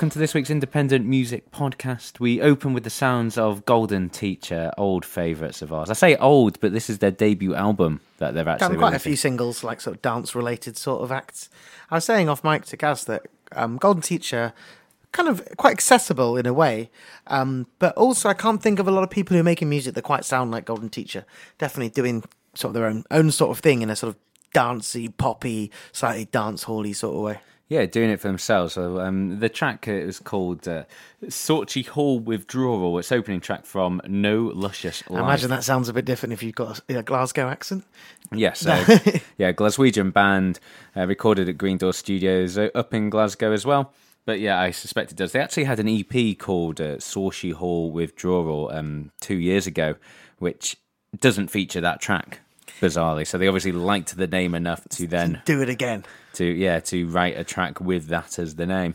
Welcome to this week's independent music podcast. We open with the sounds of Golden Teacher, old favourites of ours. I say old, but this is their debut album that they've actually Done quite a few singles, like sort of dance related sort of acts. I was saying off mic to Gaz that um, Golden Teacher, kind of quite accessible in a way, um, but also I can't think of a lot of people who are making music that quite sound like Golden Teacher. Definitely doing sort of their own own sort of thing in a sort of dancey, poppy, slightly dance hally sort of way. Yeah, doing it for themselves. So um, the track uh, is called uh, Hall Withdrawal. It's opening track from No Luscious I imagine that sounds a bit different if you've got a, a Glasgow accent. Yes, so, yeah, Glaswegian band uh, recorded at Green Door Studios uh, up in Glasgow as well. But yeah, I suspect it does. They actually had an EP called uh, Hall Withdrawal um, two years ago, which doesn't feature that track, bizarrely. So they obviously liked the name enough to then Do it again. to yeah to write a track with that as the name.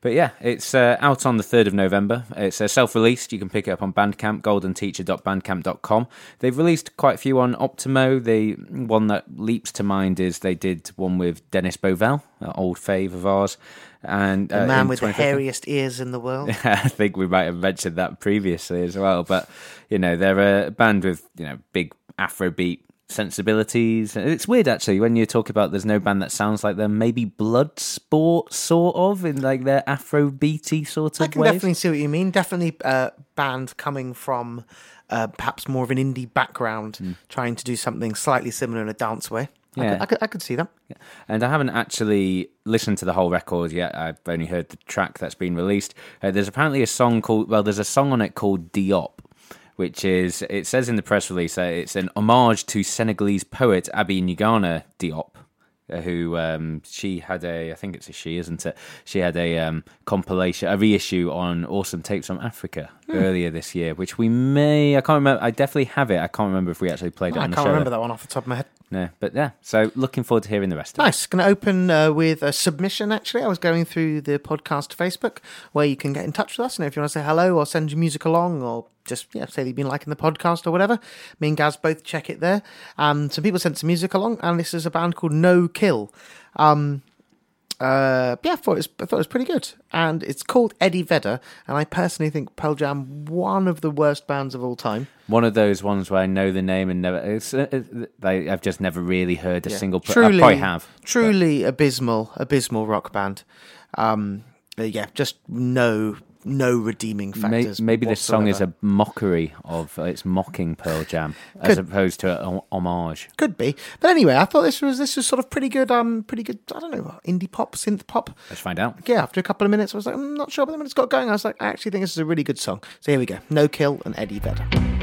But yeah, it's uh, out on the 3rd of November. It's uh, self released. You can pick it up on Bandcamp, goldenteacher.bandcamp.com. They've released quite a few on Optimo. The one that leaps to mind is they did one with Dennis Bovell, an old fave of ours. And The uh, man in with the hairiest ears in the world. I think we might have mentioned that previously as well. But you know, they're a band with you know big Afrobeat sensibilities. It's weird actually when you talk about there's no band that sounds like them. Maybe Bloodsport, sort of in like their Afrobeaty sort of. I can ways. definitely see what you mean. Definitely a band coming from uh, perhaps more of an indie background, trying to do something slightly similar in a dance way. I, Yeah. could, I, could, I could see that. And I haven't actually listened to the whole record yet. I've only heard the track that's been released. Uh, there's apparently a song called, well, there's a song on it called Diop, which is, it says in the press release that it's an homage to Senegalese poet Aby Ngana Diop. uh, Who um, she had a, I think it's a she, isn't it? She had a um, compilation, a reissue on Awesome Tapes from Africa Hmm. earlier this year, which we may, I can't remember, I definitely have it. I can't remember if we actually played it I on the can't show. remember that one off the top of my head. No, but yeah, so looking forward to hearing the rest of it. Nice. Going to open uh, with a submission, actually. I was going through the podcast Facebook where you can get in touch with us. And if you want to say hello or send your music along or just yeah, say you've been liking the podcast or whatever, me and Gaz both check it there. Um, some people sent some music along, and this is a band called No Kill. Um, uh, yeah, I thought, it was, I thought it was pretty good. And it's called Eddie Vedder. And I personally think Pearl Jam, one of the worst bands of all time. One of those ones where I know the name and never. It's, uh, uh, they, I've just never really heard a Yeah. single. truly, I probably have. truly abysmal, abysmal rock band. Um, yeah, just no, no redeeming factors. maybe this song is a mockery of. Uh, it's mocking Pearl Jam as opposed to a homage. could be, but anyway, I thought this was this was sort of pretty good. Um, pretty good. I don't know, indie pop, synth pop. Let's find out. Yeah, after a couple of minutes, I was like, I'm not sure, but then when it's got going, I was like, I actually think this is a really good song. So here we go, No Kill and Eddie Vedder.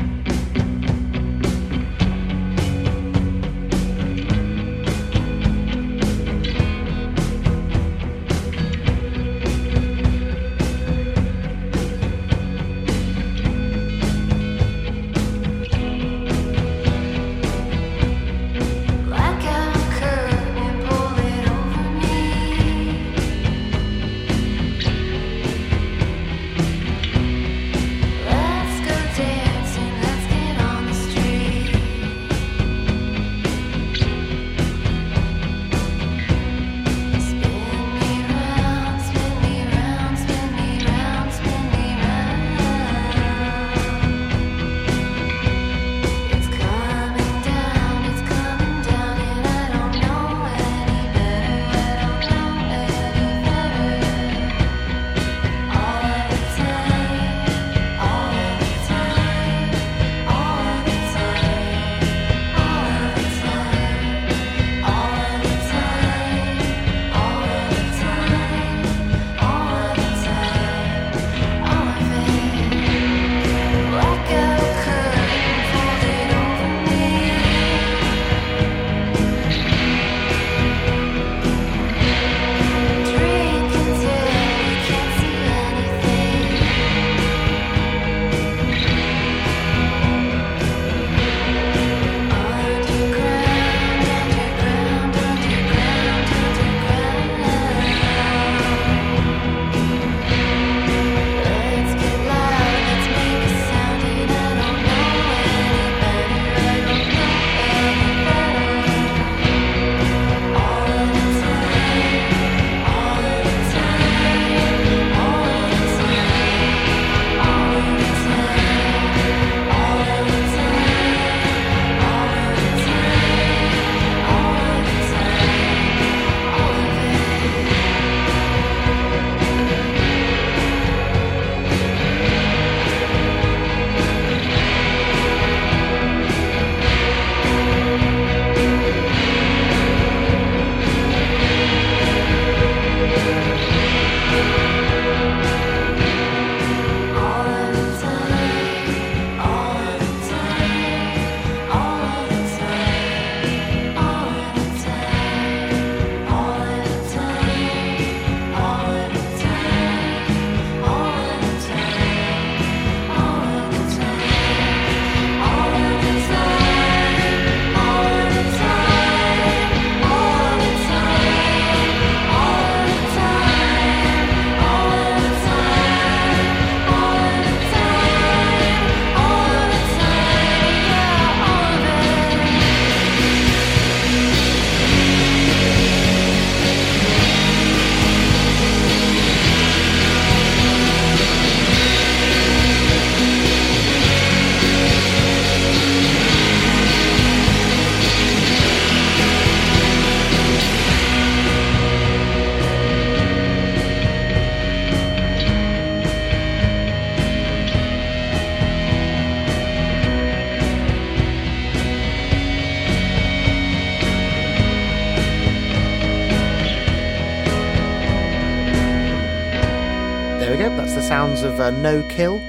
The sounds of uh, No Kill.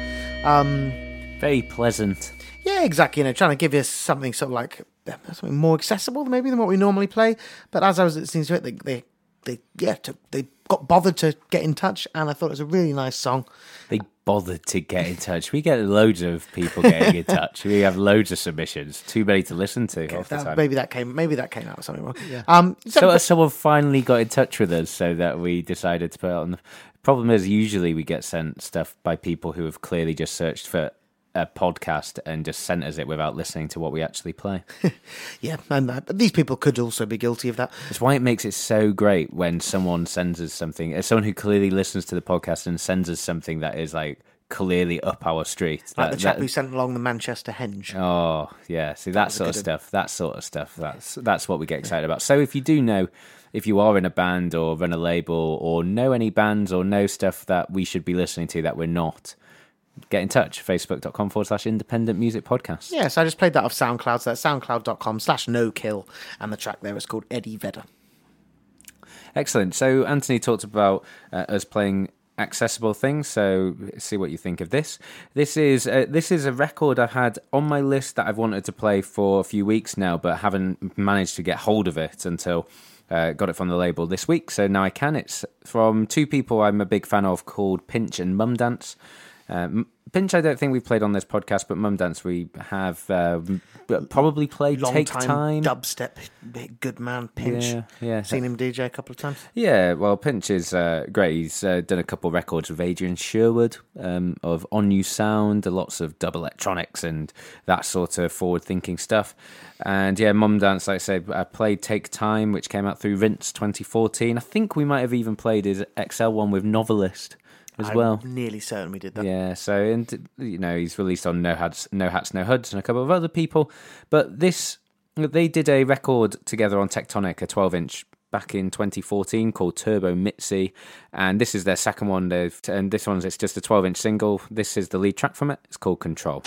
Um, Very pleasant. yeah, exactly. You know, trying to give you something sort of like uh, something more accessible maybe than what we normally play. But as I was listening to it, they they, they yeah took, they got bothered to get in touch, and I thought it was a really nice song. They bothered to get in touch. We get loads of people getting in touch. We have loads of submissions. Too many to listen to half the That- time. maybe that came maybe that came out of something wrong. Um, so, So someone finally got in touch with us, so that we decided to put it on. Problem is, usually we get sent stuff by people who have clearly just searched for a podcast and just sent us it without listening to what we actually play. yeah, and uh, but these people could also be guilty of that. That's why it makes it so great when someone sends us something, as someone who clearly listens to the podcast and sends us something that is like clearly up our street. Like That- the chap that- who sent along the Manchester Henge. Oh yeah, see that sort of stuff. That sort of stuff. That's that's what we get excited about. So if you do know, if you are in a band or run a label or know any bands or know stuff that we should be listening to that we're not, get in touch. Facebook.com forward slash independent music podcast. Yes, I just played that off SoundCloud. So that's soundcloud.com slash no kill. And the track there is called Eddie Vedder. Excellent. So Anthony talked about uh, us playing accessible things. So see what you think of this. This is uh, this is a record I've had on my list that I've wanted to play for a few weeks now, but haven't managed to get hold of it until. Uh, got it from the label this week, so now I can. It's from two people I'm a big fan of called Pinch and Mum Dance. Um, Pinch, I don't think we've played on this podcast, but Mum Dance we have uh, probably played Long Take time, Time. dubstep, good man, Pinch. Yeah, yeah. Seen him DJ a couple of times. Yeah, well, Pinch is uh, great. He's uh, done a couple of records with Adrian Sherwood um, of On-U Sound, lots of dub electronics and that sort of forward thinking stuff. And yeah, Mum Dance, like I said, I played Take Time, which came out through Rinse 2014. I think we might have even played his XL one with Novelist as I'm well. nearly certain we did that. Yeah, so and you know he's released on No Hats, No Hats, No Hoods, and a couple of other people. But this, they did a record together on Tectonic, a 12-inch back in 2014 called Turbo Mitzi, and this is their second one. They've, and this one's it's just a 12-inch single. This is the lead track from it. It's called. Control.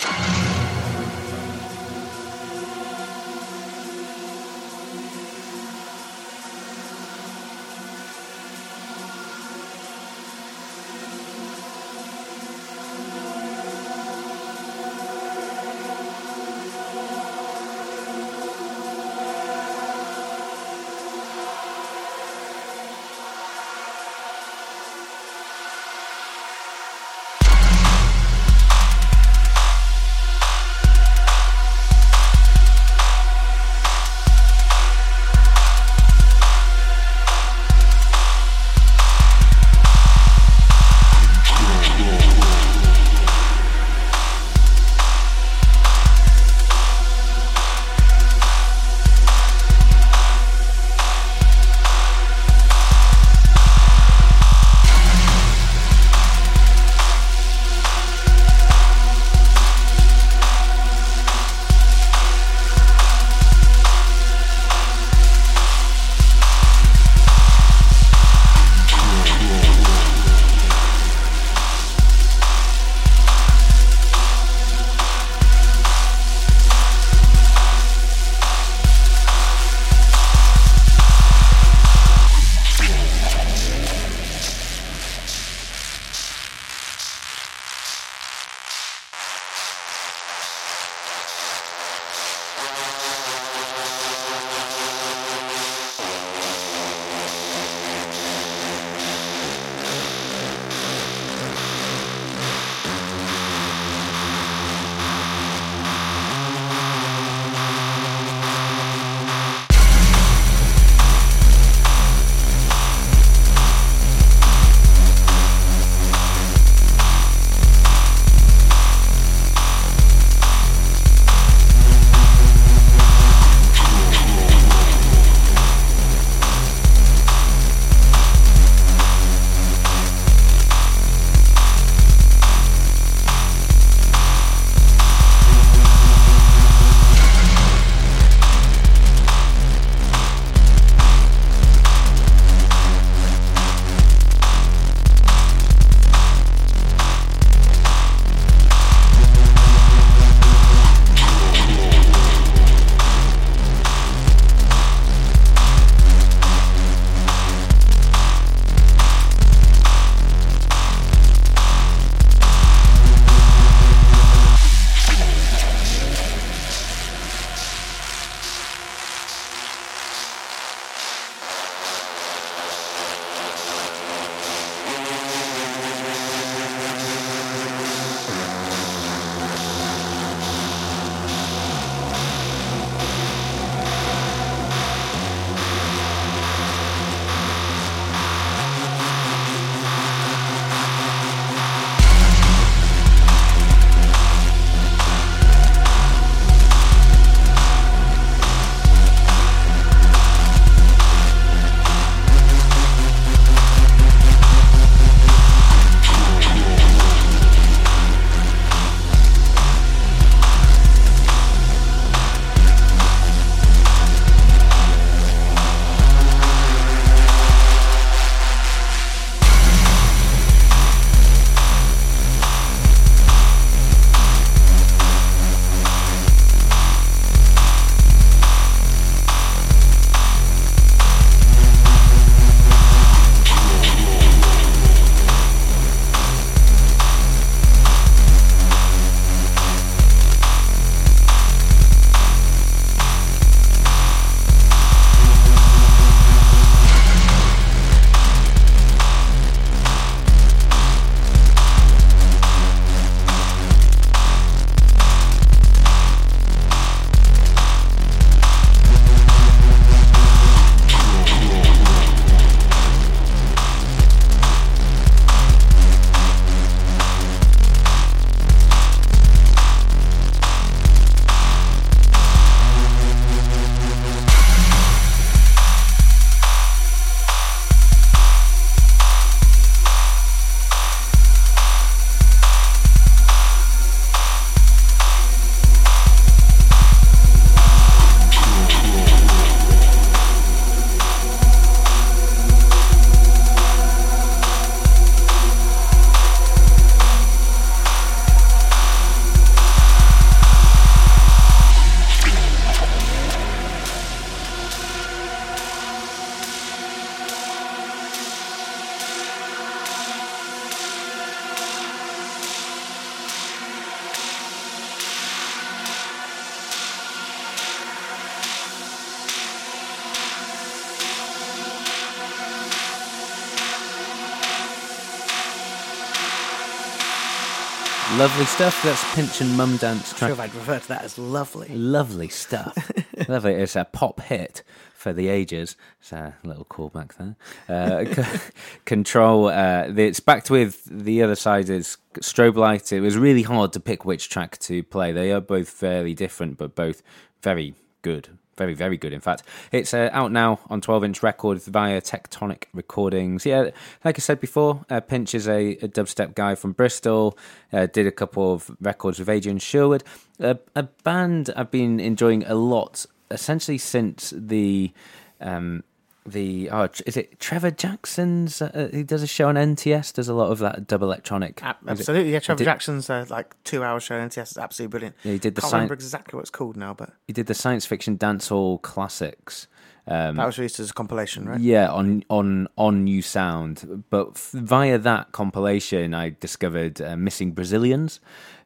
Lovely stuff. That's Pinch and Mum Dance Sure, track. if I'd refer to that as lovely. Lovely stuff. Lovely. It's a pop hit for the ages. It's a little callback there. Uh, c- control. Uh, it's backed with the other side is strobe light. It was really hard to pick which track to play. They are both fairly different, but both very good. Very, very good, in fact. It's uh, out now on 12 inch records via Tectonic Recordings. Yeah, like I said before, uh, Pinch is a, a dubstep guy from Bristol, uh, did a couple of records with Adrian Sherwood, a, a band I've been enjoying a lot, essentially since the. Um, the oh, is it Trevor Jackson's? Uh, he does a show on NTS. Does a lot of that dub electronic. Absolutely, yeah. Trevor did- Jackson's uh, like two hour show on NTS is absolutely brilliant. Yeah, he did the Can't remember exactly what it's called now, but He did the science fiction dancehall classics. Um, that was released as a compilation, right? Yeah, on on On-U Sound, but f- via that compilation, I discovered uh, Missing Brazilians,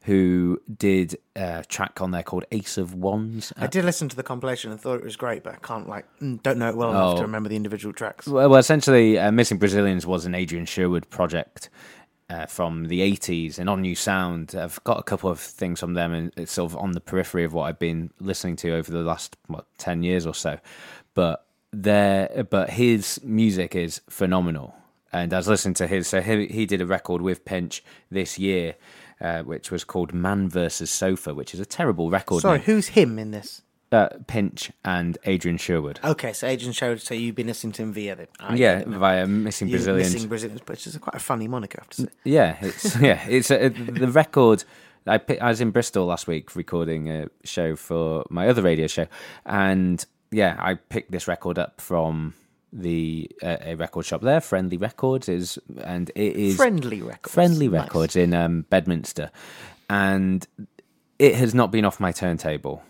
who did a track on there called Ace of Wands. I did listen to the compilation and thought it was great, but I can't like don't know it well enough Oh. to remember the individual tracks. Well, well, essentially, uh, Missing Brazilians was an Adrian Sherwood project uh, from the 80s, and On-U Sound, I've got a couple of things from them, and it's sort of on the periphery of what I've been listening to over the last what, 10 years or so. But there, but his music is phenomenal, and I was listening to his. So he, he did a record with Pinch this year. Uh, which was called Man versus Sofa, which is a terrible record. Sorry, name. who's him in this? Uh, Pinch and Adrian Sherwood. Okay, so Adrian Sherwood. So you've been listening to him via the I yeah, get it now. via Missing You Brazilians. missing Brazilians, which is quite a funny moniker, I have to say. Yeah, it's yeah, it's a, the record. I I was in Bristol last week recording a show for my other radio show, and yeah, I picked this record up from the uh, a record shop there, Friendly Records is, and it is Friendly records. Friendly Nice. Records in um, Bedminster, and it has not been off my turntable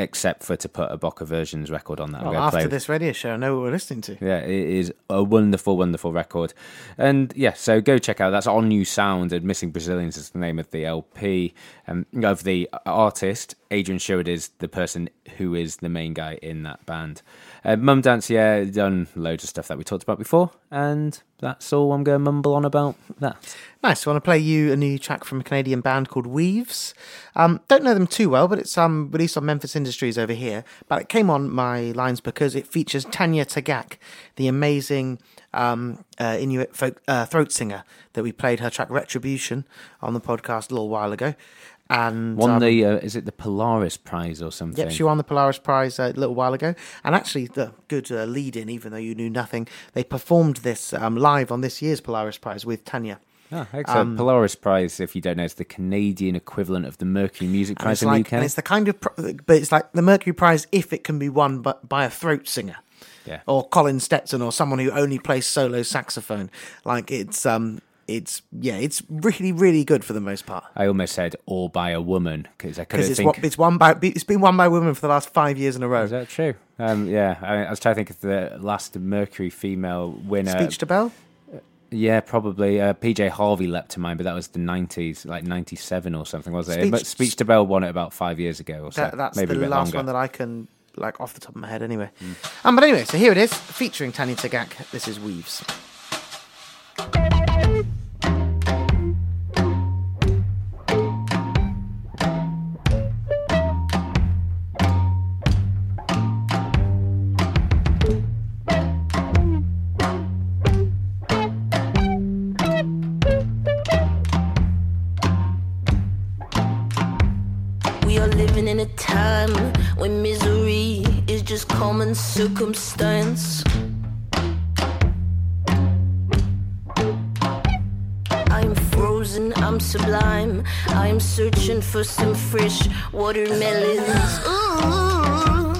except for to put a Bokeh Versions record on that. Well, after play this radio show, I know what we're listening to. yeah, it is a wonderful, wonderful record. And yeah, so go check out. That's On-U Sound, and Missing Brazilians is the name of the LP. Um, of the artist, Adrian Sherwood is the person who is the main guy in that band. Uh, Mum Dance, yeah, done loads of stuff that we talked about before, and that's all I'm going to mumble on about that. Nice. I want to play you a new track from a Canadian band called Weaves. Um, don't know them too well, but it's um, released on Memphis Industries over here. But it came on my lines because it features Tanya Tagaq, the amazing um, uh, Inuit folk, uh, throat singer that we played her track Retribution on the podcast a little while ago. And Won um, the uh, is it the Polaris Prize or something? Yep, she won the Polaris Prize uh, a little while ago. And actually, the good uh, lead in, even though you knew nothing, they performed this um, live on this year's Polaris Prize with Tanya. Oh, excellent. Polaris Prize, if you don't know, is the Canadian equivalent of the Mercury Music Prize in like, the UK. and it's the kind of, but it's like the Mercury Prize if it can be won by, by a throat singer, Yeah. or Colin Stetson, or someone who only plays solo saxophone. Like it's, um, it's yeah, it's really, really good for the most part. I almost said "or by a woman" because I couldn't it's think. what it's by, it's been won by women for the last five years in a row. Is that true? Um, yeah, I, I was trying to think of the last Mercury female winner. Speech Debelle. Yeah, probably. Uh, PJ Harvey leapt to mind, but that was the nineties, like ninety seven or something, was it? Speech- but Speech Debelle won it about five years ago or so. That, that's maybe the a bit last longer. one that I can like off the top of my head. Anyway, um, but anyway, so here it is, featuring Tanya Tagaq. This is Weaves. Common circumstance. I'm frozen, I'm sublime. I'm searching for some fresh watermelons. Ooh.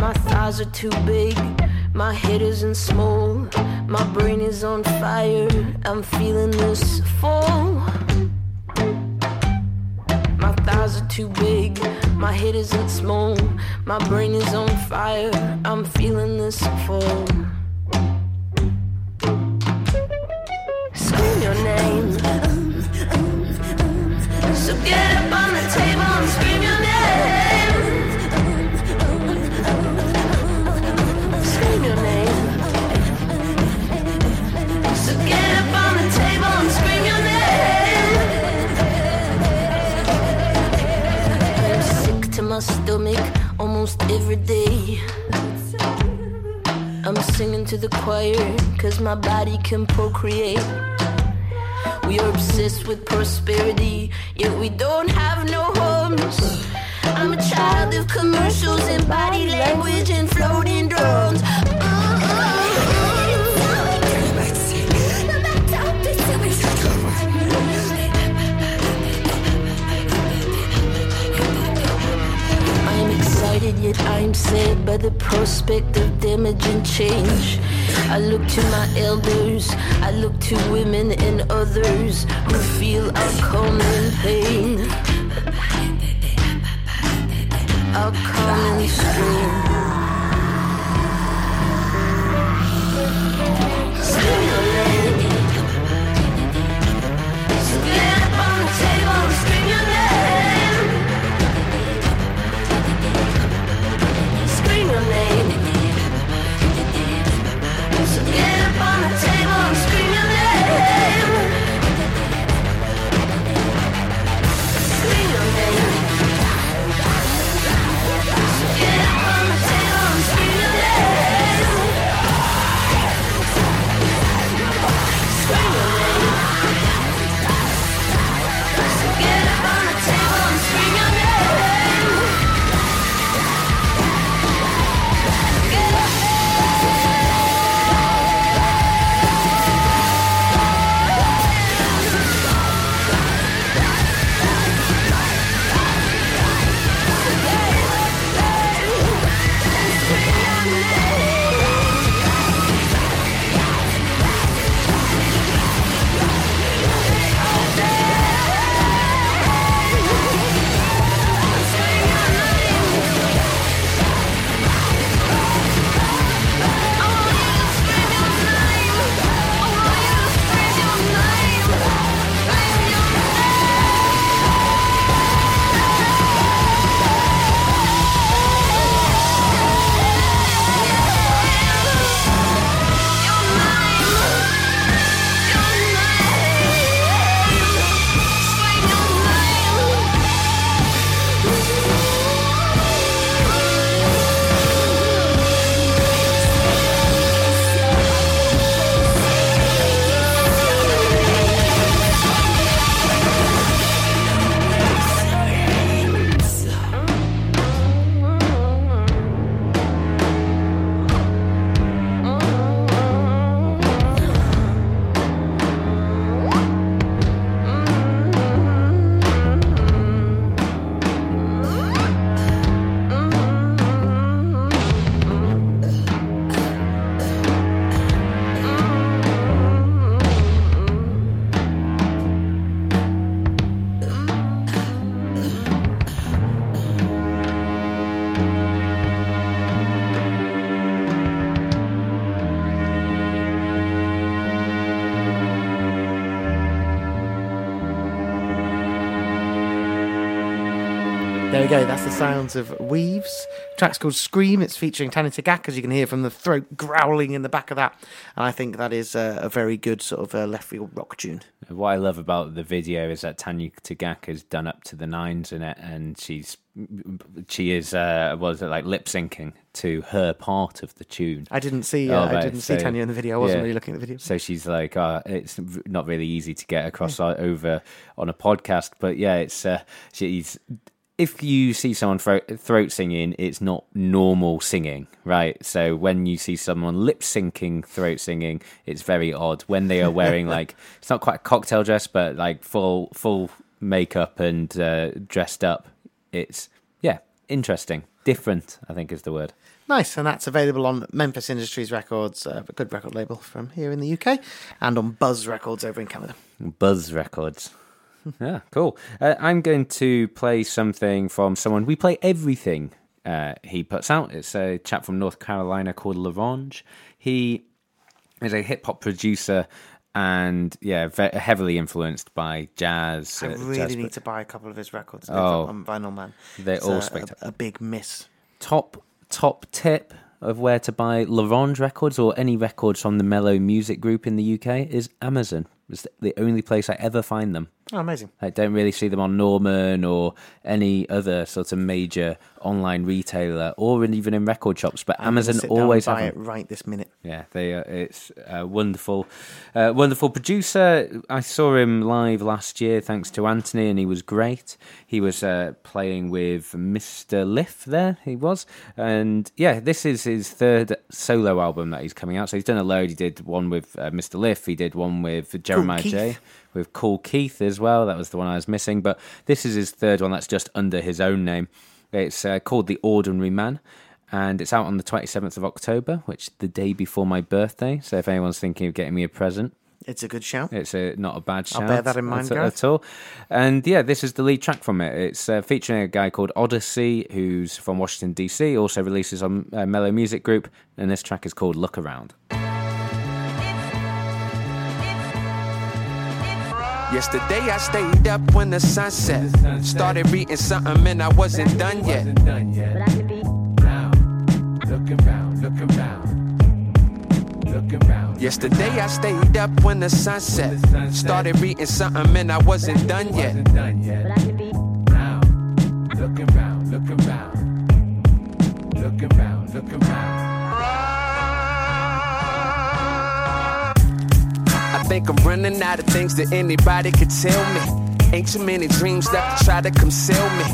My thighs are too big, my head isn't small. My brain is on fire, I'm feeling this fall. My thighs are too big, my head isn't small. My brain is on fire, I'm feeling this fall. Scream your name. So get up on stomach almost every day. I'm singing to the choir, cause my body can procreate. We are obsessed with prosperity, yet we don't have no homes. I'm a child of commercials and body language and floating drones. Yet I'm sad by the prospect of damage and change. I look to my elders, I look to women and others who feel our common pain. Our common strain. Go. That's the sounds of Weaves. track's called Scream. It's featuring Tanya Tagaq, as you can hear from the throat growling in the back of that. And I think that is a, a very good sort of uh, left field rock tune. What I love about the video is that Tanya Tagaq has done up to the nines in it, and she's she is uh, was it like lip syncing to her part of the tune. I didn't see. Oh, Uh, I didn't see so- Tanya in the video. I wasn't yeah. really looking at the video. So she's like, uh, it's not really easy to get across o- over on a podcast, but yeah, it's uh, she's. If you see someone throat, throat singing, it's not normal singing, right? So when you see someone lip syncing throat singing, it's very odd. When they are wearing like it's not quite a cocktail dress, but like full full makeup and uh, dressed up, it's yeah interesting, different. I think is the word. Nice, and that's available on Memphis Industries Records, uh, a good record label from here in the UK, and on Buzz Records over in Canada. Buzz Records. Yeah, cool. Uh, I'm going to play something from someone. We play everything uh, he puts out. It's a chap from North Carolina called L'Orange. He is a hip hop producer and, yeah, ve- heavily influenced by jazz. I uh, really jazz, need to buy a couple of his records. Oh. I'm Vinyl Man. They're It's all a- a, spectacular. a big miss. top top tip of where to buy L'Orange records or any records from the Mellow Music Group in the UK is Amazon. It's the only place I ever find them. Oh, amazing. I don't really see them on Norman or any other sort of major online retailer or in, even in record shops. But I'm Amazon sit down and always buy it right this minute. Yeah, they. Uh, it's a wonderful, uh, wonderful producer. I saw him live last year, thanks to Anthony, and he was great. He was uh, playing with Mr. Lif there. He was, and yeah, this is his third solo album that he's coming out. So he's done a load. He did one with uh, Mr. Lif. He did one with Jeremiah Keith. J. With Kool Keith as well. That was the one I was missing. But this is his third one that's just under his own name. It's uh, called The Ordinary Man and it's out on the 27th of October, which the day before my birthday. So if anyone's thinking of getting me a present, It's a good shout. it's a, not a bad shout. I'll bear that in mind, at, at all. And yeah, this is the lead track from it. It's uh, featuring a guy called Odisee, who's from Washington DC. Also releases on uh, Mellow Music Group, and this track is called "Look Around." Yesterday I stayed up when the sun set. Started reading something and I wasn't done yet. Yesterday I stayed up when the sun set. Started reading something and I wasn't done yet. I think I'm running out of things that anybody could tell me. Ain't too many dreams left to try to conceal me.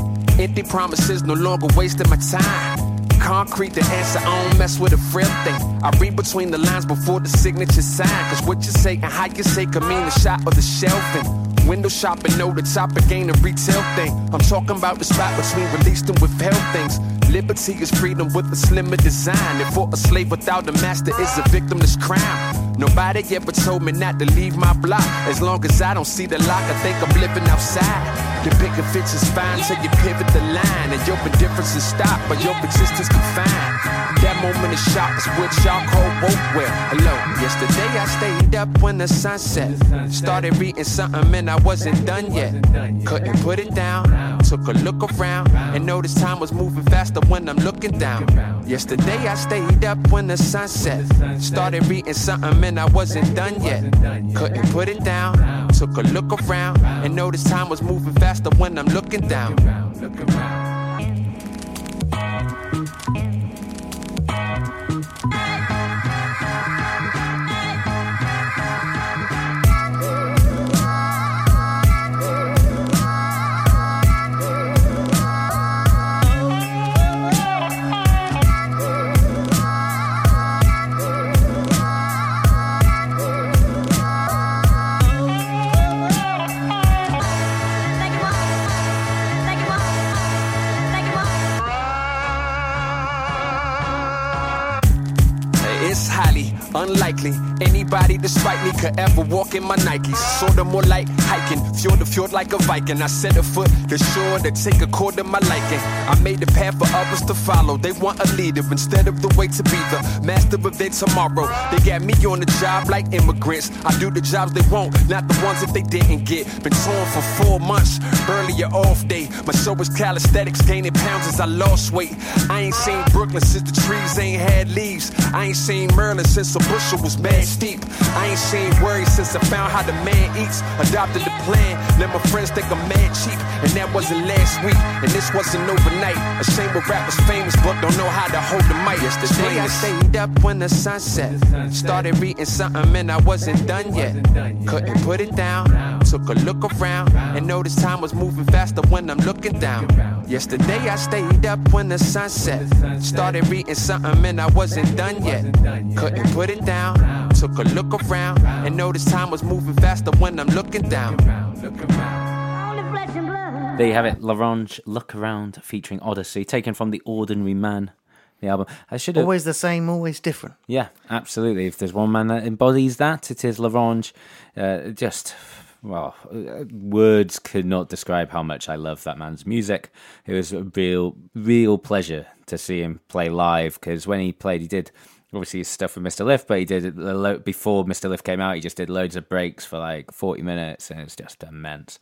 Empty promises no longer wasting my time. Concrete the answer, I don't mess with a frail thing. I read between the lines before the signature sign. Cause what you say and how you say could mean the shot or the shelving. Window shopping, know the topic ain't a retail thing. I'm talking about the spot between released and withheld things. Liberty is freedom with a slimmer design. And for a slave without a master is a victimless crime. Nobody ever told me not to leave my block. As long as I don't see the lock, I think I'm living outside. The bigger fits is fine till you pivot the line. And your indifference is stopped, but your existence confined. That moment of shock is what y'all call woke well. Hello, yesterday I stayed up when the sun set. Started reading something and I wasn't done yet. Couldn't put it down. Took a look around and noticed time was moving faster when I'm looking down. Yesterday I stayed up when the sun set. Started reading something I wasn't done yet. Couldn't put it down. Took a look around and noticed time was moving faster when I'm looking down. Despite me could ever walk in my Nikes. Sorta more like hiking, fjord to fjord like a Viking. I set a foot to shore to take a cord to my liking. I made the path for others to follow. They want a leader instead of the way to be the master of their tomorrow. They got me on the job like immigrants. I do the jobs they want, not the ones that they didn't get. Been torn for four months, earlier off day. My show was calisthenics, gaining pounds as I lost weight. I ain't seen Brooklyn since the trees ain't had leaves. I ain't seen Merlin since the bushel was mad steep. Ain't seen worry since I found how the man eats. Adopted the plan, let my friends think I'm mad cheap. And that wasn't last week, and this wasn't overnight. A shame with rappers famous, but don't know how to hold the mic. Yesterday I stayed up when the sun set. Started reading something and I wasn't done yet. Couldn't put it down. Took a look around and noticed time was moving faster when I'm looking down. Yesterday I stayed up when the sun set. Started reading something and I wasn't done yet. Couldn't put it down. Took a look around and noticed time was moving faster when I'm looking down. There you have it, L'Orange Look Around featuring Odisee, taken from The Ordinary Man, the album. I should have. Always the same, always different. Yeah, absolutely. If there's one man that embodies that, it is L'Orange. Uh, just, well, uh, words could not describe how much I love that man's music. It was a real, real pleasure to see him play live because when he played, he did obviously his stuff with Mr. Lif, but he did it before Mr. Lif came out. He just did loads of breaks for like 40 minutes, and it's just immense.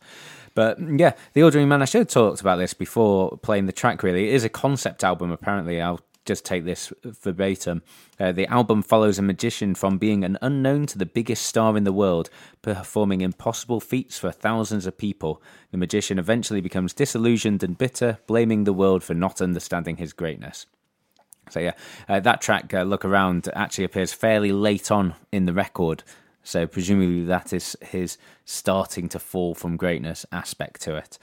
But yeah, The Ordinary Man, I should have talked about this before playing the track, really. It is a concept album, apparently. I'll just take this verbatim. Uh, the album follows a magician from being an unknown to the biggest star in the world, performing impossible feats for thousands of people. The magician eventually becomes disillusioned and bitter, blaming the world for not understanding his greatness. So yeah, uh, that track uh, "Look Around" actually appears fairly late on in the record. So presumably that is his starting to fall from greatness aspect to it.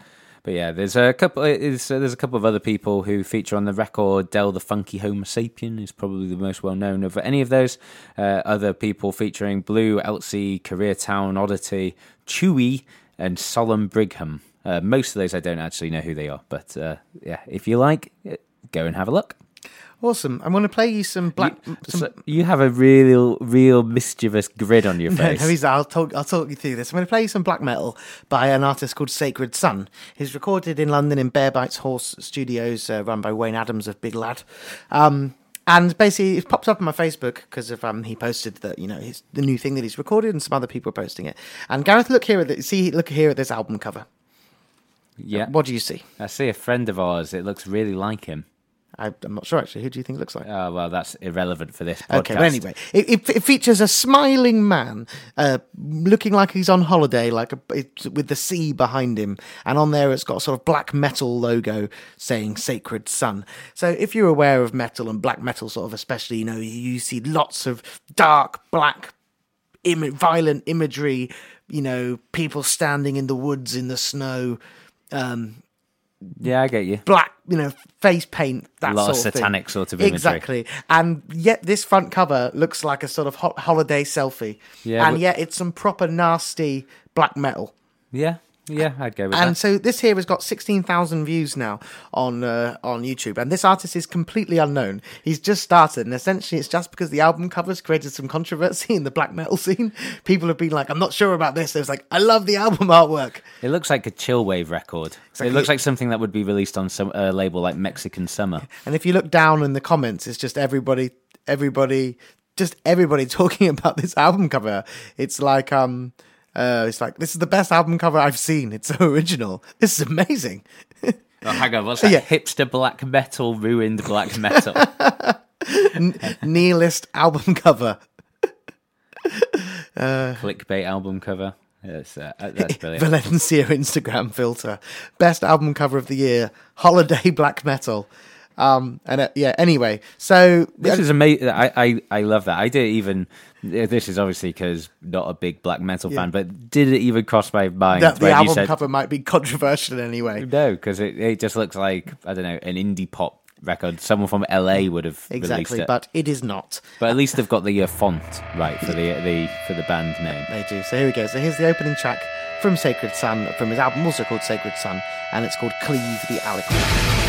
But yeah, there's a couple. Uh, there's a couple of other people who feature on the record. Del the Funky Homosapien is probably the most well known of any of those. Uh, other people featuring Blu, Elzhi, Koreatown, Oddity, Chuuwee, and Solemn Brigham. Uh, most of those I don't actually know who they are, but uh, yeah, if you like, uh, go and have a look. Awesome. I'm going to play you some black. You, some, so you have a real, real mischievous grin on your No, face. no, he's- I'll talk. I'll talk you through this. I'm going to play you some black metal by an artist called Sacred Sun. He's recorded in London in Bear Bites Horse Studios, uh, run by Wayne Adams of Big Lad. Um, and basically, it popped up on my Facebook because of um, he posted that you know his, the new thing that he's recorded, and some other people are posting it. And Gareth, look here at the, see, look here at this album cover. yeah, What do you see? I see a friend of ours. It looks really like him. I, I'm not sure actually. Who do you think it looks like? Oh well, that's irrelevant for this podcast. Okay, but anyway, it, it, it features a smiling man, uh, looking like he's on holiday, like a, it, with the sea behind him, and on there it's got a sort of black metal logo saying "Sacred Sun." So, if you're aware of metal and black metal, sort of especially, you know, you see lots of dark black, Im- violent imagery. You know, people standing in the woods in the snow, um, yeah, I get you. black, you know, face paint, that A lot of sort of thing. satanic sort of imagery. Exactly. And yet this front cover looks like a sort of ho- holiday selfie. Yeah, And but- yet it's some proper nasty black metal. Yeah, yeah, I'd go with And that. And so this here has got 16,000 views now on uh, on YouTube. And this artist is completely unknown. He's just started. And essentially it's just because the album covers created some controversy in the black metal scene. People have been like, I'm not sure about this. It was like, I love the album artwork. It looks like a chill wave record. Exactly. It looks like something that would be released on some uh, label like Mexican Summer. And if you look down in the comments, it's just everybody, everybody, just everybody talking about this album cover. It's like, um, uh, it's like this is the best album cover I've seen. It's so original. This is amazing. Oh, hang on, what's that? Yeah. Hipster black metal, ruined black metal. Nihilist album cover. Clickbait album cover. Yes, uh, that's brilliant. Valencia Instagram filter. Best album cover of the year. Holiday black metal. Um, and uh, yeah. Anyway, so This is amazing. I, I, I love that. I didn't even. This is obviously because not a big black metal fan, but did it even cross my mind that the album said cover might be controversial anyway. no? Because it, it just looks like I don't know an indie pop record. Someone from LA would have released Exactly, it, but it is not. but at least they've got the uh, font right for the the for the band name. They do. So here we go. So here's the opening track from Sacred Sun, from his album also called Sacred Sun, and it's called Cleave the Alicorn.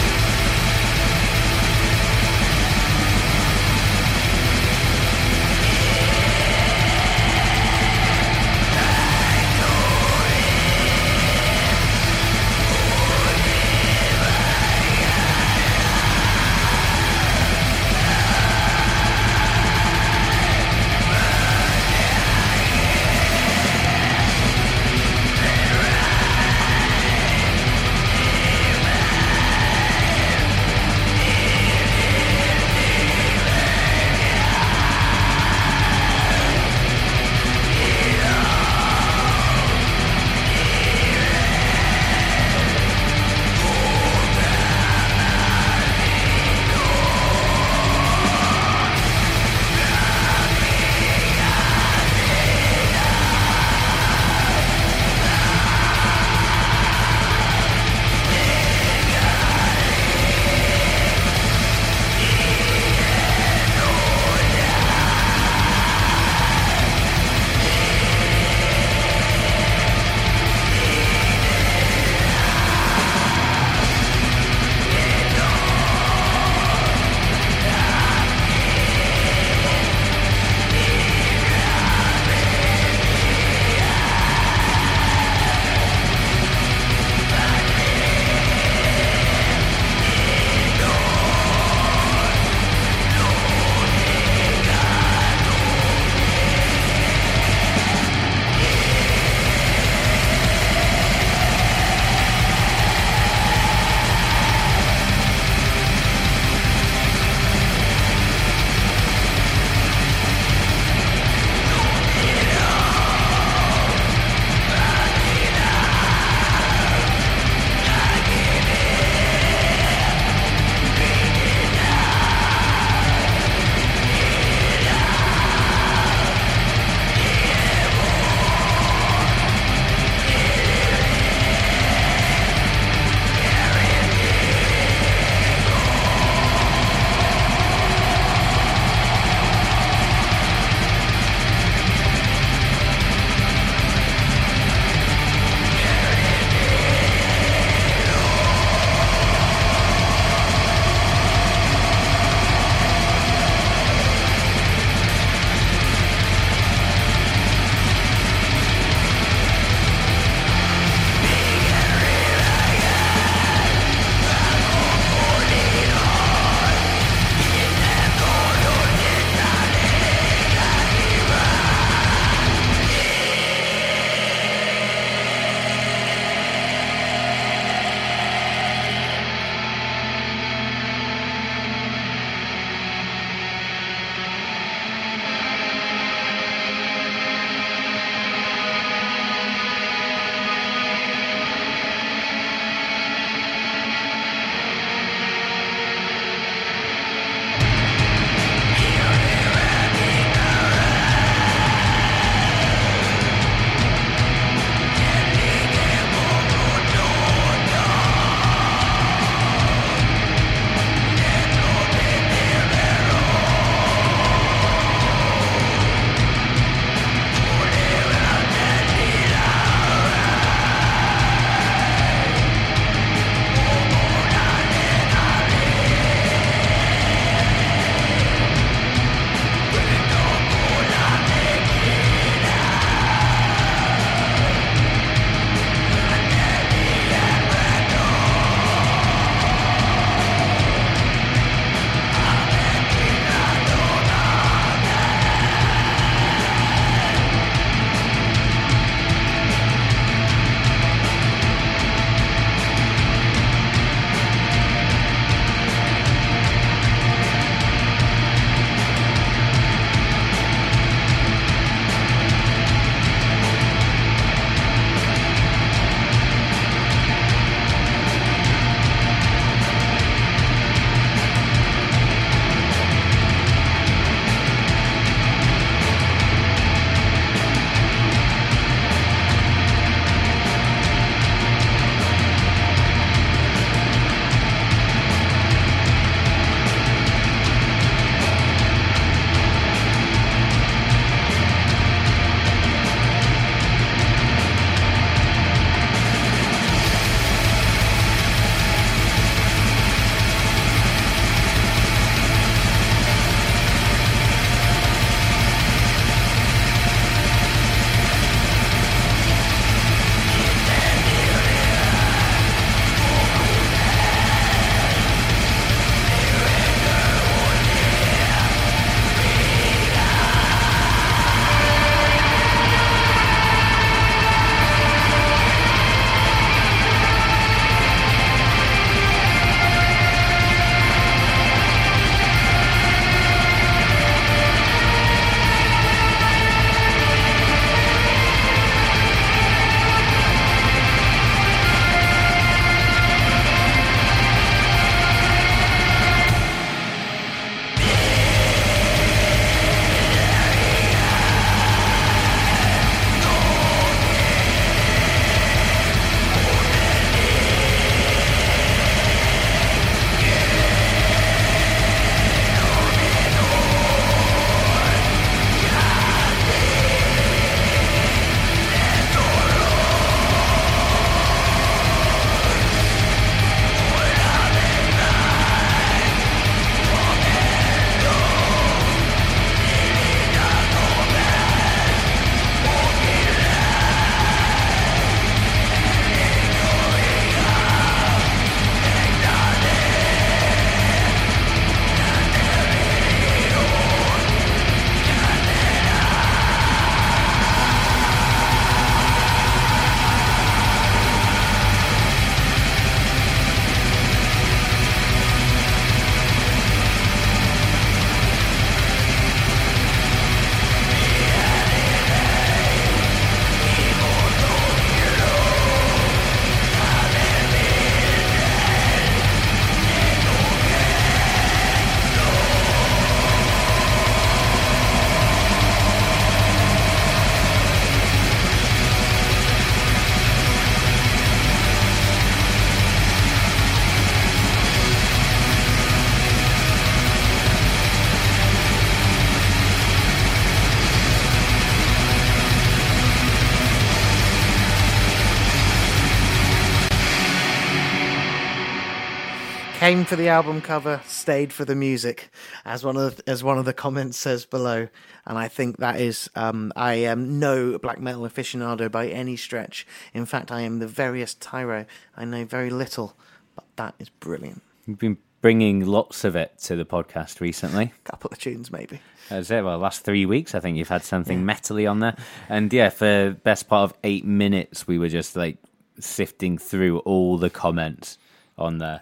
Came for the album cover, stayed for the music, as one of the, as one of the comments says below. And I think that is, um, I am no black metal aficionado by any stretch. In fact, I am the veriest tyro. I know very little, but that is brilliant. You've been bringing lots of it to the podcast recently. A Couple of tunes, maybe. That's it. Well, last three weeks, I think you've had something metally on there. And yeah, for best part of eight minutes, we were just like sifting through all the comments on there.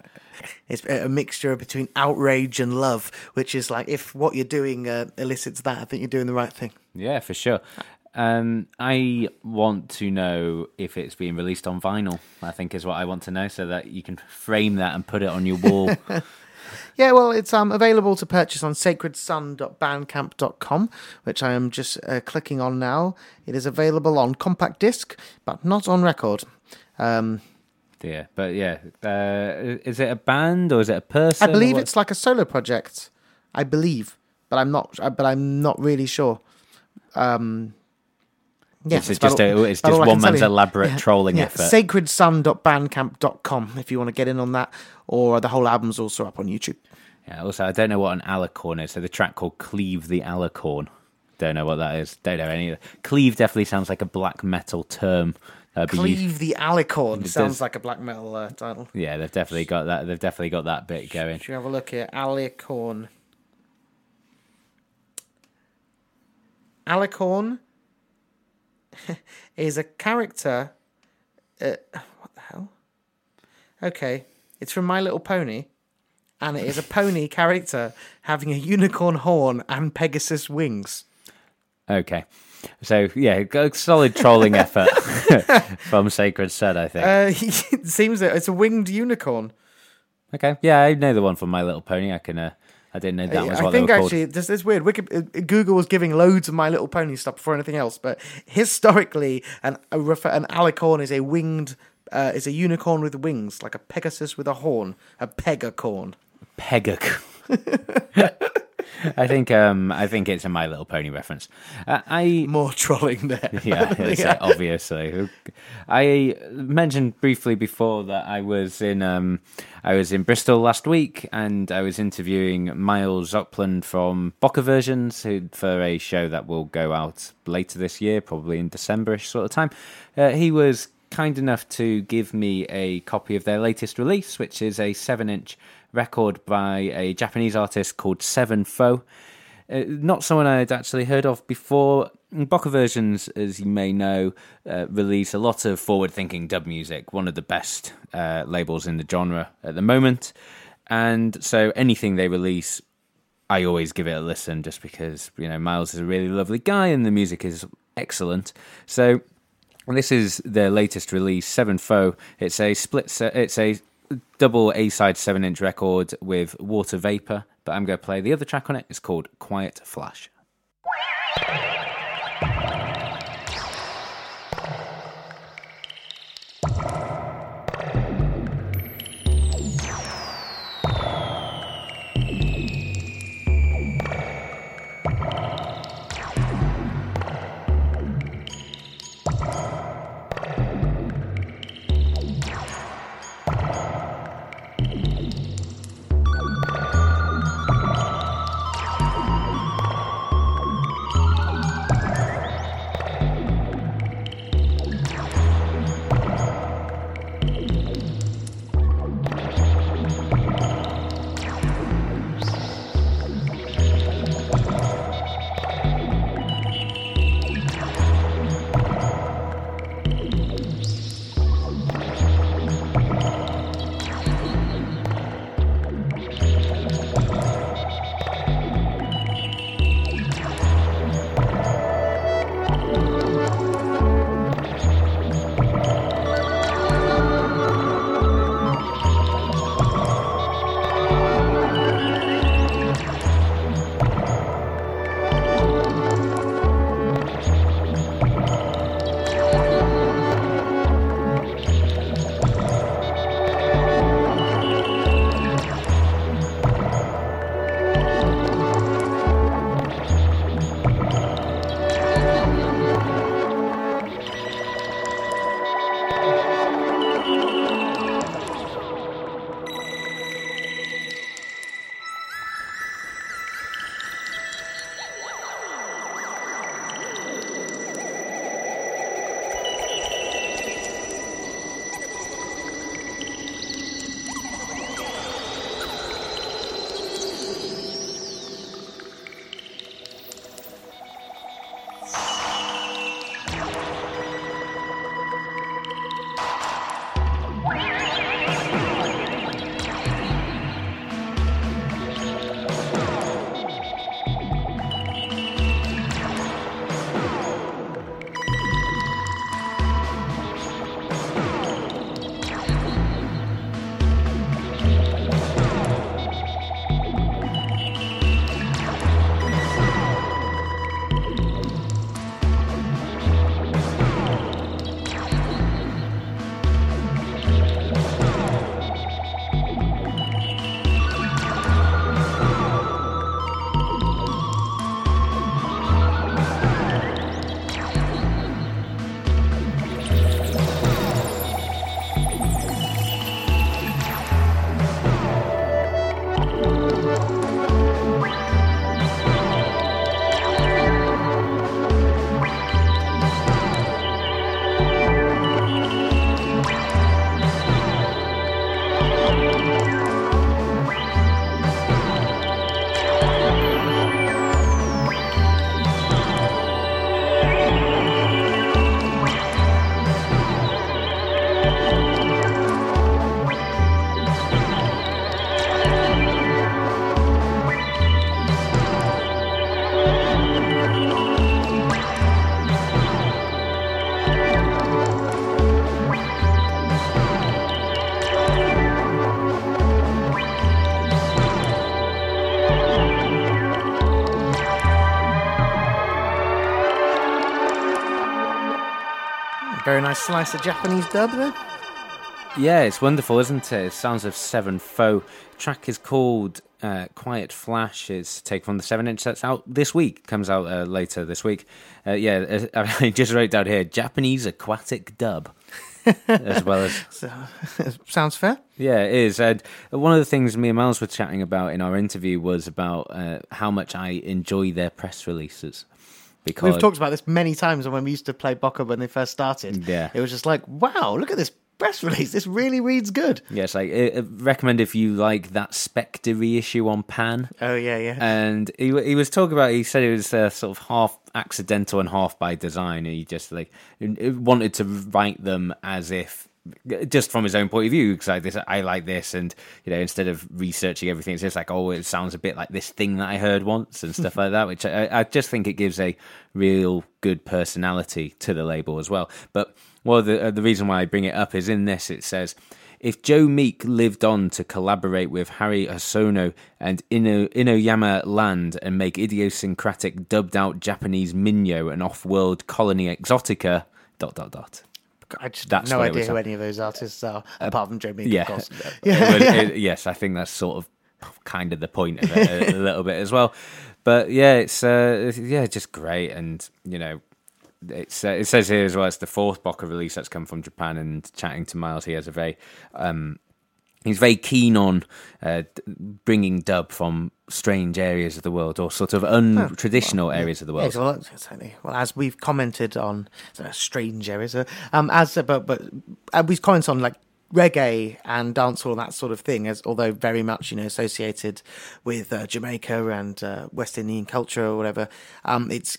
It's a mixture between outrage and love, which is like if what you're doing uh, elicits that, I think you're doing the right thing. Yeah, for sure. Um, I want to know if it's being released on vinyl. I think is what I want to know, so that you can frame that and put it on your wall. Yeah, well, it's um, available to purchase on sacredsun.bandcamp.com, which I am just uh, clicking on now. It is available on compact disc, but not on record. Um, yeah, but yeah, uh, is it a band or is it a person? I believe it's like a solo project. I believe, but I'm not. uh, But I'm not really sure. Um, yeah, It's that's just about a- it's just all one man's you. elaborate trolling effort. Sacredsun.bandcamp.com if you want to get in on that, or the whole album's also up on YouTube. Yeah, also, I don't know what an alicorn is. So the track called Cleave the Alicorn. Don't know what that is. Don't know any Cleave definitely sounds like a black metal term. Used- Cleave the Alicorn sounds like a black metal uh, title. Yeah, they've definitely got that. They've definitely got that bit going. Should we have a look here? Alicorn. Alicorn is a character. Uh, what the hell? Okay, it's from My Little Pony, and it is a pony character having a unicorn horn and Pegasus wings. Okay, so yeah, solid trolling effort from Sacred Set. I think. Uh, it seems that it's a winged unicorn. okay, yeah, I know the one from My Little Pony. I can. Uh, I didn't know that was I what think they were called. actually this is weird. Uh, Google was giving loads of My Little Pony stuff before anything else, but historically, an an alicorn is a winged uh, is a unicorn with wings, like a pegasus with a horn, a pegacorn. Pegak. I think. Um, I think it's a My Little Pony reference. Uh, I More trolling there. yeah, it's, uh, obviously. I mentioned briefly before that I was in um, I was in Bristol last week, and I was interviewing Miles Upland from Bokeh Versions who, for a show that will go out later this year, probably in Decemberish sort of time. Uh, he was kind enough to give me a copy of their latest release, which is a seven-inch record by a Japanese artist called 7FO. Uh, not someone I had actually heard of before. Bokeh Versions, as you may know, uh, release a lot of forward thinking dub music, one of the best uh, labels in the genre at the moment. And so anything they release, I always give it a listen just because, you know, Miles is a really lovely guy and the music is excellent. So this is their latest release, 7FO. It's a split set, it's a double A side seven inch record with Water Vapor, but I'm going to play the other track on it. It's called Quiet Flash. Nice slice of Japanese dub there. Yeah, it's wonderful, isn't it? Sounds of 7FO. Track is called uh, Quiet Flash. It's taken from the seven inch that's out this week. Comes out uh, later this week. Uh, yeah, uh, I just wrote down here Japanese aquatic dub, as well as So, sounds fair. Yeah, it is. And one of the things me and Miles were chatting about in our interview was about uh, how much I enjoy their press releases. Because We've talked about this many times when we used to play Bokeh when they first started. Yeah. It was just like, wow, look at this press release. This really reads good. yes, like uh, recommend if you like that Spectre reissue on Pan. Oh, yeah, yeah. And he he was talking about. He said it was uh, sort of half accidental and half by design. And he just like wanted to write them as if just from his own point of view. Because like this, I like this, and you know, instead of researching everything, it's just like, oh, it sounds a bit like this thing that I heard once and stuff like that. Which I, I just think it gives a real good personality to the label as well. But well, the uh, the reason why I bring it up is in this. It says. If Joe Meek lived on to collaborate with Harry Hosono and Ino, Inoyamaland and make idiosyncratic dubbed out Japanese minyo and off world colony exotica, dot dot dot. I just That's have no idea who any of those artists are, apart from Joe Meek, Yeah. of course. It was- it- yes, I think that's sort of kind of the point of it a, a little bit as well. But yeah, it's uh, yeah, just great, and you know, it's uh, it says here as well. It's the fourth Bokeh release that's come from Japan, and chatting to Miles, he has a very um, he's very keen on uh, bringing dub from strange areas of the world or sort of untraditional areas of the world. Yes, well. Well, as we've commented on uh, strange areas, uh, um, as uh, but but uh, we've commented on like reggae and dancehall and that sort of thing, as although very much you know associated with uh, Jamaica and uh, West Indian culture or whatever. Um, it's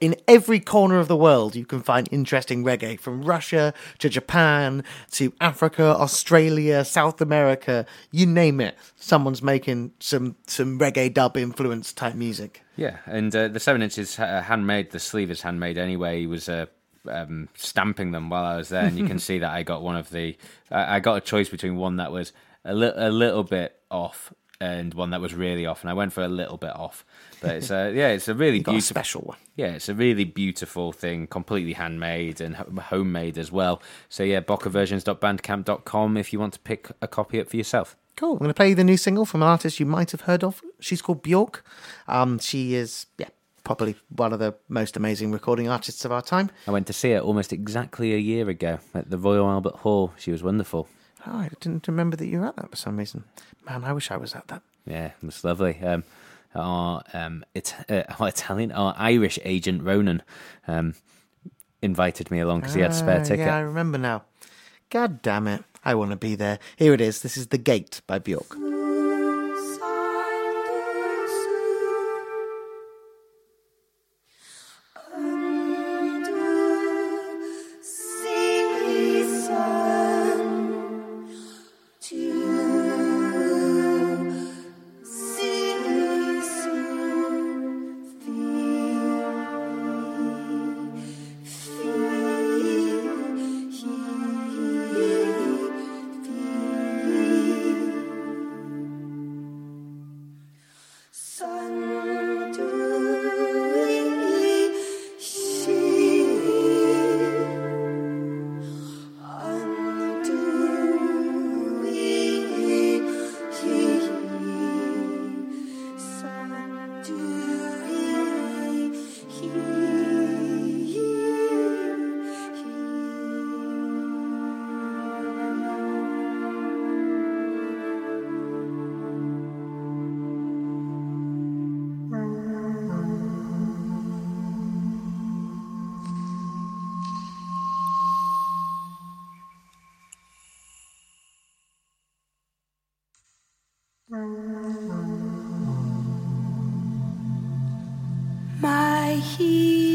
in every corner of the world you can find interesting reggae, from Russia to Japan to Africa, Australia, South America, you name it. Someone's making some some reggae dub influence type music. Yeah, and uh, the seven inches handmade. The sleeve is handmade anyway. He was uh, um, stamping them while I was there, and you can see that I got one of the. I I got a choice between one that was a, li- a little bit off and one that was really off, and I went for a little bit off. But it's a yeah, it's a really beautiful. special one. Yeah, it's a really beautiful thing, completely handmade and homemade as well. So yeah, bokehversions.bandcamp.com if you want to pick a copy up for yourself. Cool. I'm going to play you the new single from an artist you might have heard of. She's called Bjork. Um, she is, yeah, probably one of the most amazing recording artists of our time. I went to see her almost exactly a year ago at the Royal Albert Hall. She was wonderful. Oh, I didn't remember that you were at that for some reason. Man, I wish I was at that. Yeah, it was lovely. Um, our um, it, uh, our Italian, our Irish agent Ronan um, invited me along because he had a spare Ah, ticket. Yeah, I remember now. God damn it. I want to be there. Here it is. This is The Gate by Bjork. My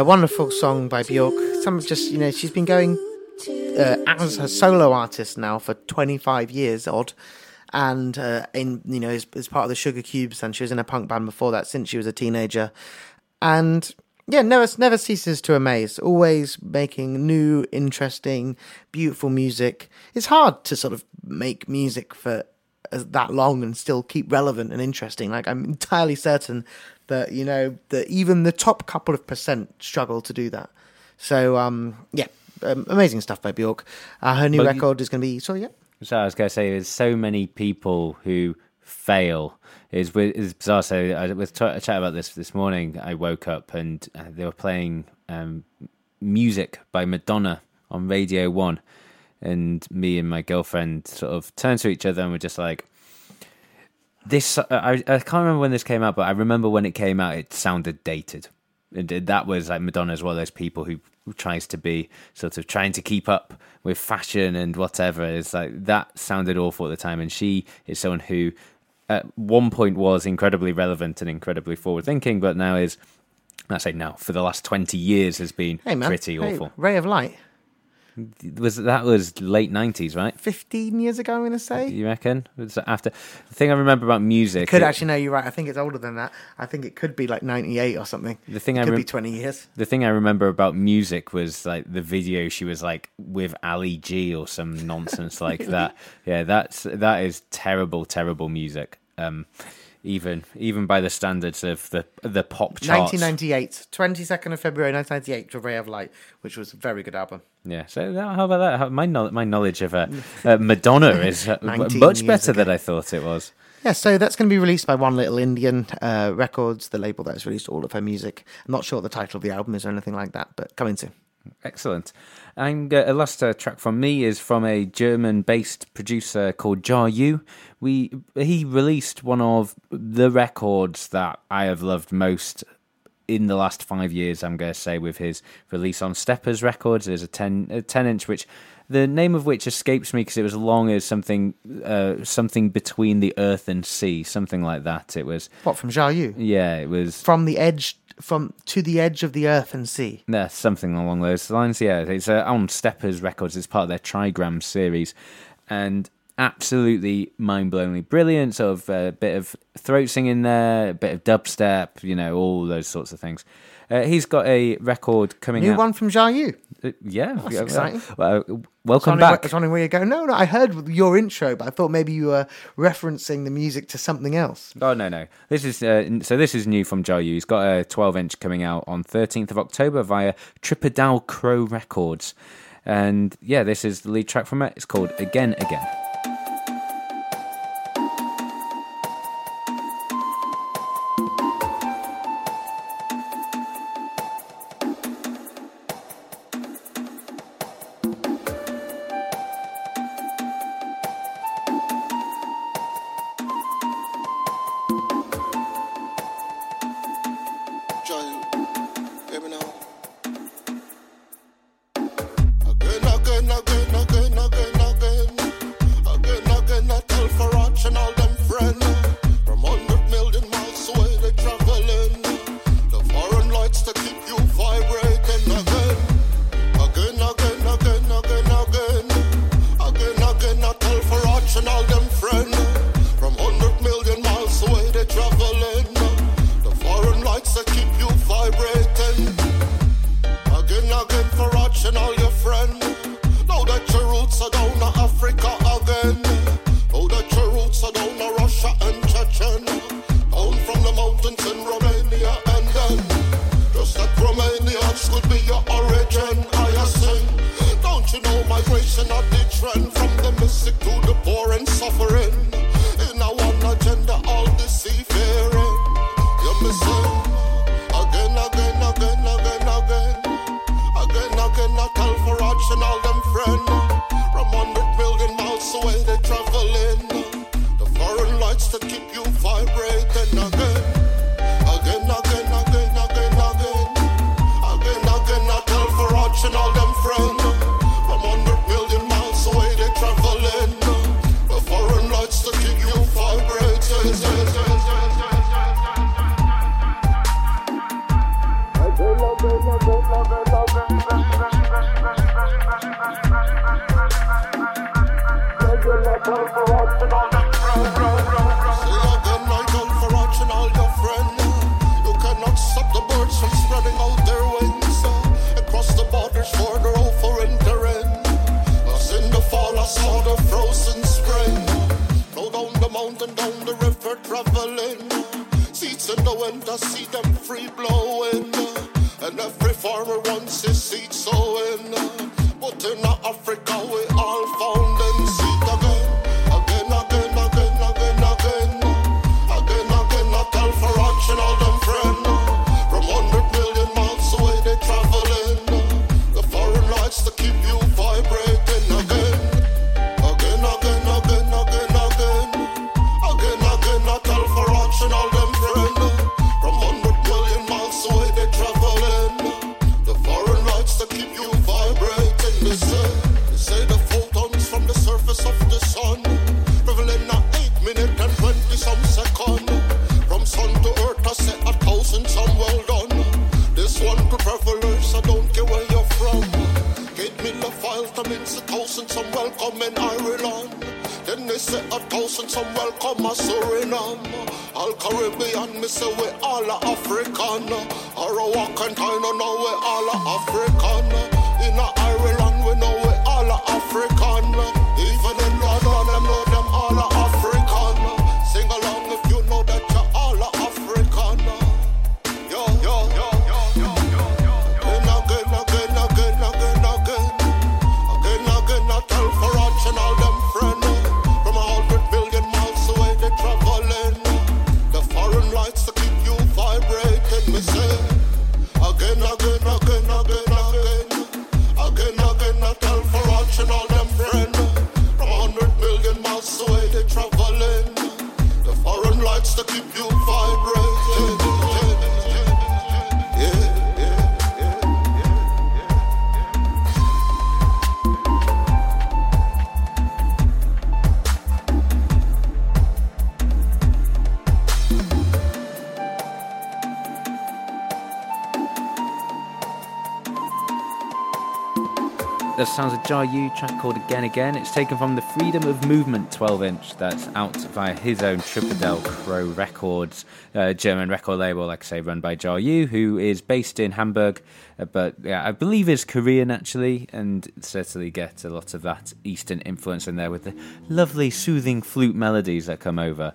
a wonderful song by Bjork. Some just, you know, she's been going uh, as a solo artist now for 25 years odd. And uh, in you know, as, as part of the Sugar Cubes, and she was in a punk band before that since she was a teenager. And yeah, never never ceases to amaze. Always making new, interesting, beautiful music. It's hard to sort of make music for as that long and still keep relevant and interesting. Like I'm entirely certain that you know that even the top couple of percent struggle to do that. So um, yeah, um, amazing stuff by Bjork. Uh, her new Well, you- record is going to be sorry, yeah. So I was going to say, there's so many people who fail. Is is bizarre. So I was t- chat about this this morning. I woke up and uh, they were playing um, music by Madonna on Radio One, and me and my girlfriend sort of turned to each other and were just like, "This." Uh, I I can't remember when this came out, but I remember when it came out, it sounded dated. And that was like Madonna's one of those people who tries to be sort of trying to keep up with fashion and whatever. It's like that sounded awful at the time, and she is someone who at one point was incredibly relevant and incredibly forward thinking, but now is I say now for the last twenty years has been Hey man, pretty Hey, awful. ray of light. Was that was late nineties, right? 15 years ago, I'm going to say. You reckon? Was after the thing I remember about music? Could it- actually, no, you're right. I think it's older than that. I think it could be like 98 or something. The thing it I could rem- be 20 years. The thing I remember about music was like the video she was like with Ali G or some nonsense like that. Yeah, that's that is terrible, terrible music. Um, even even by the standards of the the pop charts. 1998, 22nd of February 1998, to Ray of Light, which was a very good album. Yeah. So how about that? How, my my knowledge of uh, uh, Madonna is uh, much better ago. than I thought it was. Yeah, so that's going to be released by One Little Indian uh, Records, the label that has released all of her music. I'm not sure what the title of the album is or anything like that, but coming soon. Excellent. And uh, a last uh, track from me is from a German-based producer called Jar Yu. We he released one of the records that I have loved most in the last five years. I'm going to say with his release on Steppers Records, there's a ten a ten inch which. The name of which escapes me because it was long as something, uh, something between the earth and sea, something like that. It was, What, from Zhao Yu? yeah, it was From the edge, from to the edge of the earth and sea. Yeah, something along those lines. Yeah, it's uh, on Steppers Records. It's part of their Trigram series, and absolutely mind-blowingly brilliant. Sort of a bit of throat singing there, a bit of dubstep, you know, all those sorts of things. Uh, he's got a record coming out. New out. one from Zhao Yu. Uh, yeah, That's yeah, exciting. Well, uh, welcome back. I was wondering where you go. No, no, I heard your intro, but I thought maybe you were referencing the music to something else. Oh no no! This is uh, so. This is new from Joe Yu. He's got a 12-inch coming out on 13th of October via Tripadal Crow Records, and yeah, this is the lead track from it. It's called Again Again. Africa, Sounds a Jar U track called Again Again. It's taken from the Freedom of Movement 12 inch that's out via his own Tripadel Crow Records, uh, German record label, like I say, run by Jar U, who is based in Hamburg, uh, but yeah, I believe is Korean actually, and certainly get a lot of that Eastern influence in there with the lovely soothing flute melodies that come over.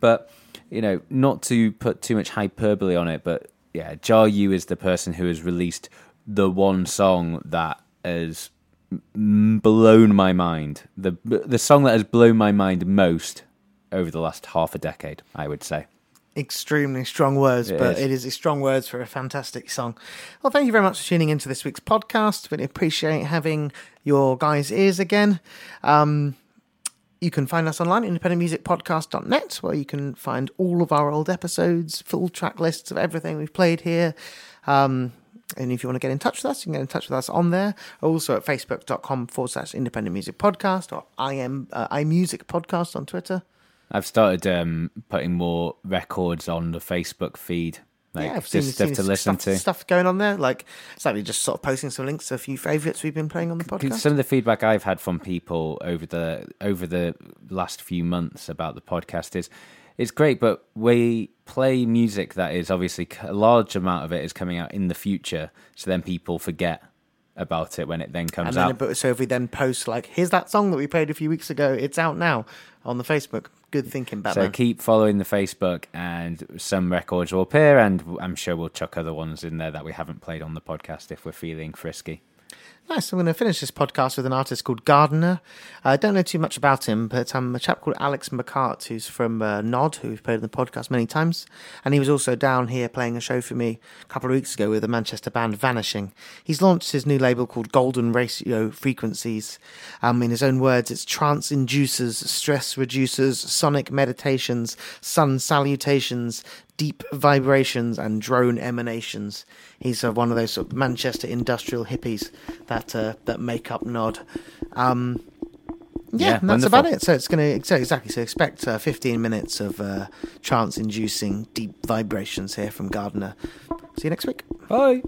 But, you know, not to put too much hyperbole on it, but yeah, Jar U is the person who has released the one song that has blown my mind. The the song that has blown my mind most over the last half a decade, I would say. extremely strong words, It but is. it is strong words for a fantastic song. Well, thank you very much for tuning into this week's podcast. Really appreciate having your guys' ears again. Um, you can find us online at independentmusicpodcast.net, where you can find all of our old episodes, full track lists of everything we've played here. Um, and if you want to get in touch with us, you can get in touch with us on there. Also at facebook.com forward slash independent music podcast or I am uh, iMusic podcast on Twitter. I've started um, putting more records on the Facebook feed, like yeah, I've just seen, stuff seen to listen stuff, to. Stuff going on there, like exactly just sort of posting some links to a few favourites we've been playing on the podcast. Some of the feedback I've had from people over the over the last few months about the podcast is it's great, but we play music that is obviously a large amount of it is coming out in the future, so then people forget about it when it then comes and then, out. but so if we then post like, here's that song that we played a few weeks ago, it's out now on the Facebook. Good thinking, Batman. So keep following the Facebook, and some records will appear, and I'm sure we'll chuck other ones in there that we haven't played on the podcast if we're feeling frisky. Nice. I'm going to finish this podcast with an artist called Gardner. I don't know too much about him, but um, a chap called Alex McCart, who's from uh, Nod, who's played on the podcast many times. And he was also down here playing a show for me a couple of weeks ago with the Manchester band Vanishing. He's launched his new label called Golden Ratio Frequencies. Um, in his own words, it's trance inducers, stress reducers, sonic meditations, sun salutations, deep vibrations and drone emanations. He's uh, one of those sort of Manchester industrial hippies that uh, that make up Nod. Um, yeah, Yeah, that's wonderful. about it. So it's going to exactly. So expect uh, 15 minutes of uh, trance-inducing deep vibrations here from Gardner. See you next week. Bye.